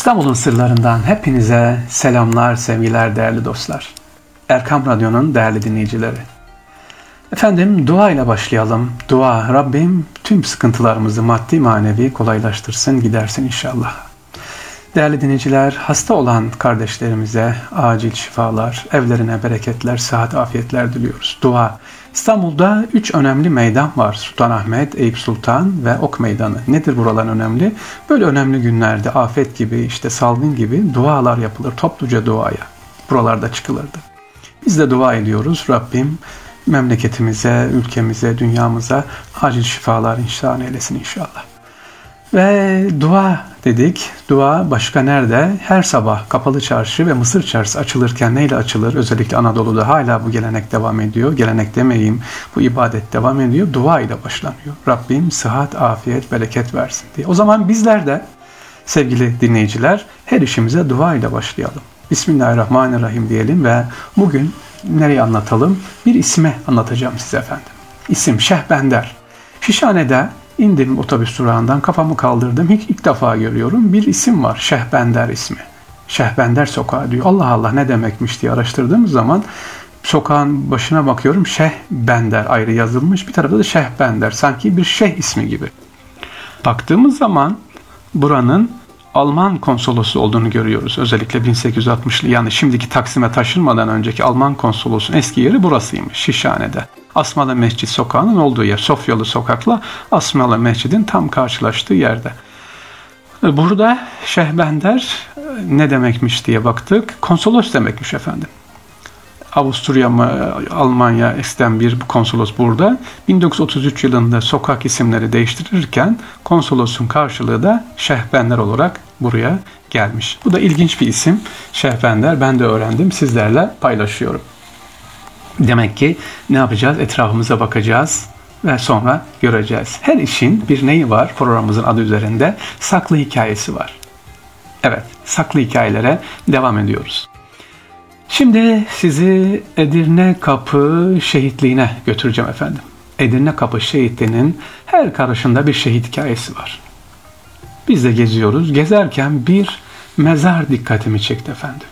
İstanbul'un sırlarından hepinize selamlar, sevgiler değerli dostlar. Erkam Radyo'nun değerli dinleyicileri. Efendim dua ile başlayalım. Dua Rabbim tüm sıkıntılarımızı maddi manevi kolaylaştırsın gidersin inşallah. Değerli dinleyiciler, hasta olan kardeşlerimize acil şifalar, evlerine bereketler, sıhhat, afiyetler diliyoruz. Dua. İstanbul'da üç önemli meydan var. Sultanahmet, Eyüp Sultan ve Ok Meydanı. Nedir buralar önemli? Böyle önemli günlerde afet gibi, işte salgın gibi dualar yapılır. Topluca duaya. Buralarda çıkılırdı. Biz de dua ediyoruz. Rabbim memleketimize, ülkemize, dünyamıza acil şifalar inşa eylesin inşallah. Ve dua dedik. Dua başka nerede? Her sabah Kapalı Çarşı ve Mısır Çarşısı açılırken neyle açılır? Özellikle Anadolu'da hala bu gelenek devam ediyor. Gelenek demeyeyim, bu ibadet devam ediyor. Dua ile başlanıyor. Rabbim sıhhat, afiyet, bereket versin diye. O zaman bizler de sevgili dinleyiciler her işimize dua ile başlayalım. Bismillahirrahmanirrahim diyelim ve bugün nereye anlatalım? Bir isme anlatacağım size efendim. İsim Şehbender. Şişhane'de İndim otobüs durağından kafamı kaldırdım. Hiç ilk defa görüyorum. Bir isim var. Şehbender ismi. Şehbender sokağı diyor. Allah Allah ne demekmiş diye araştırdığım zaman sokağın başına bakıyorum. Şehbender ayrı yazılmış. Bir tarafta da Şehbender. Sanki bir şeyh ismi gibi. Baktığımız zaman buranın Alman konsolosu olduğunu görüyoruz. Özellikle 1860'lı yani şimdiki Taksim'e taşınmadan önceki Alman konsolosun eski yeri burasıymış Şişhane'de. Asmalı Mescid sokağının olduğu yer. Sofyalı sokakla Asmalı Mescid'in tam karşılaştığı yerde. Burada Şehbender ne demekmiş diye baktık. Konsolos demekmiş efendim. Avusturya mı Almanya isten bir konsolos burada. 1933 yılında sokak isimleri değiştirirken konsolosun karşılığı da Şehbender olarak buraya gelmiş. Bu da ilginç bir isim. Şehbender ben de öğrendim. Sizlerle paylaşıyorum. Demek ki ne yapacağız? Etrafımıza bakacağız ve sonra göreceğiz. Her işin bir neyi var programımızın adı üzerinde? Saklı hikayesi var. Evet, saklı hikayelere devam ediyoruz. Şimdi sizi Edirne Kapı şehitliğine götüreceğim efendim. Edirne Kapı şehitliğinin her karışında bir şehit hikayesi var. Biz de geziyoruz. Gezerken bir mezar dikkatimi çekti efendim.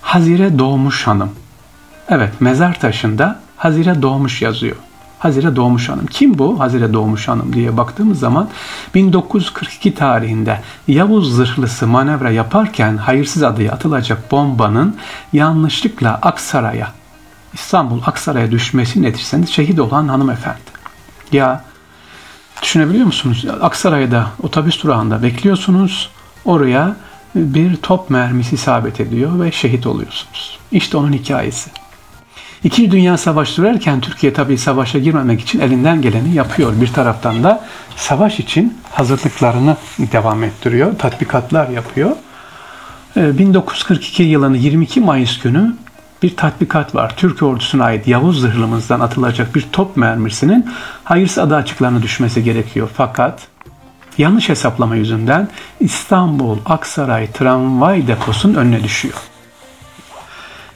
Hazire Doğmuş Hanım. Evet mezar taşında Hazire Doğmuş yazıyor. Hazire Doğmuş Hanım. Kim bu Hazire Doğmuş Hanım diye baktığımız zaman 1942 tarihinde Yavuz zırhlısı manevra yaparken hayırsız adaya atılacak bombanın yanlışlıkla Aksaray'a İstanbul Aksaray'a düşmesi neticesinde şehit olan hanımefendi. Ya düşünebiliyor musunuz? Aksaray'da otobüs durağında bekliyorsunuz. Oraya bir top mermisi isabet ediyor ve şehit oluyorsunuz. İşte onun hikayesi. İkinci Dünya Savaşı sürerken Türkiye tabii savaşa girmemek için elinden geleni yapıyor. Bir taraftan da savaş için hazırlıklarını devam ettiriyor, tatbikatlar yapıyor. 1942 ee, yılının 22 Mayıs günü bir tatbikat var. Türk ordusuna ait Yavuz zırhlımızdan atılacak bir top mermisinin hayırsız adı açıklarına düşmesi gerekiyor. Fakat yanlış hesaplama yüzünden İstanbul Aksaray tramvay deposunun önüne düşüyor.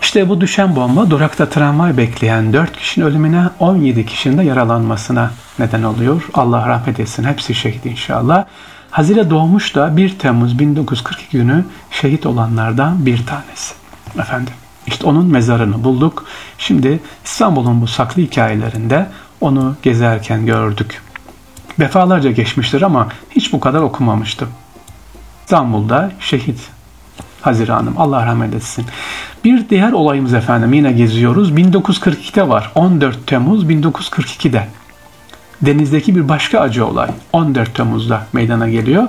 İşte bu düşen bomba durakta tramvay bekleyen 4 kişinin ölümüne 17 kişinin de yaralanmasına neden oluyor. Allah rahmet etsin. Hepsi şehit inşallah. Hazire doğmuş da 1 Temmuz 1942 günü şehit olanlardan bir tanesi. Efendim işte onun mezarını bulduk. Şimdi İstanbul'un bu saklı hikayelerinde onu gezerken gördük. Defalarca geçmiştir ama hiç bu kadar okumamıştım. İstanbul'da şehit Hazire Hanım. Allah rahmet etsin. Bir diğer olayımız efendim yine geziyoruz. 1942'de var. 14 Temmuz 1942'de. Denizdeki bir başka acı olay 14 Temmuz'da meydana geliyor.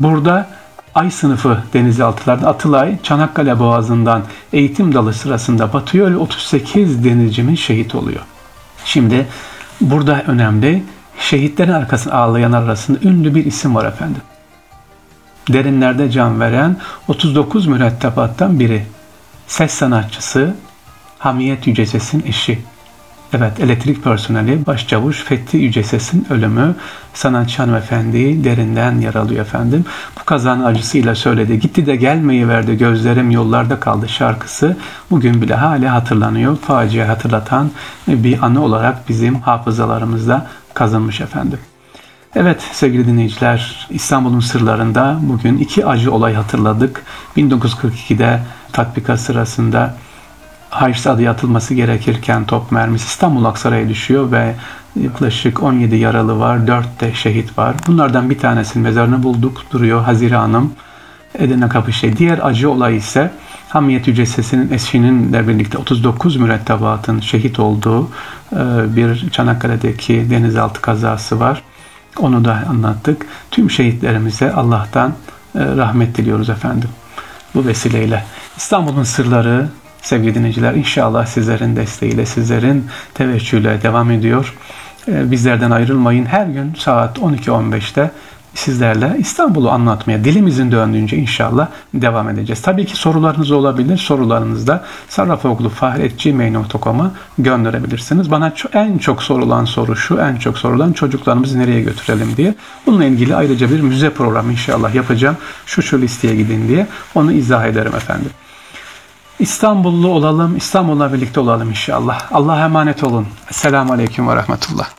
Burada Ay sınıfı denizaltılarda Atılay Çanakkale Boğazı'ndan eğitim dalı sırasında batıyor ve 38 denizcimin şehit oluyor. Şimdi burada önemli şehitlerin arkasında ağlayanlar arasında ünlü bir isim var efendim derinlerde can veren 39 mürettebattan biri. Ses sanatçısı Hamiyet Yüceses'in eşi. Evet, elektrik personeli Başçavuş Fethi Yüceses'in ölümü sanatçı hanımefendi derinden yaralıyor efendim. Bu kazanın acısıyla söyledi. Gitti de gelmeyi verdi gözlerim yollarda kaldı şarkısı. Bugün bile hala hatırlanıyor. Facia hatırlatan bir anı olarak bizim hafızalarımızda kazınmış efendim. Evet sevgili dinleyiciler, İstanbul'un sırlarında bugün iki acı olay hatırladık. 1942'de tatbikat sırasında Hayrs adı atılması gerekirken top mermisi İstanbul Aksaray'a düşüyor ve yaklaşık 17 yaralı var, 4 de şehit var. Bunlardan bir tanesinin mezarını bulduk, duruyor Hazire Hanım. Edirne Kapışe. Diğer acı olay ise Hamiyet Yüce Sesi'nin eşinin de birlikte 39 mürettebatın şehit olduğu e, bir Çanakkale'deki denizaltı kazası var. Onu da anlattık. Tüm şehitlerimize Allah'tan e, rahmet diliyoruz efendim. Bu vesileyle. İstanbul'un sırları sevgili dinleyiciler inşallah sizlerin desteğiyle, sizlerin teveccühle devam ediyor. E, bizlerden ayrılmayın. Her gün saat 12.15'te sizlerle İstanbul'u anlatmaya dilimizin döndüğünce inşallah devam edeceğiz. Tabii ki sorularınız olabilir. Sorularınızı da sarrafoglufahretgmail.com'a gönderebilirsiniz. Bana en çok sorulan soru şu, en çok sorulan çocuklarımızı nereye götürelim diye. Bununla ilgili ayrıca bir müze programı inşallah yapacağım. Şu şu listeye gidin diye. Onu izah ederim efendim. İstanbullu olalım, İstanbul'la birlikte olalım inşallah. Allah'a emanet olun. Esselamu Aleyküm ve Rahmetullah.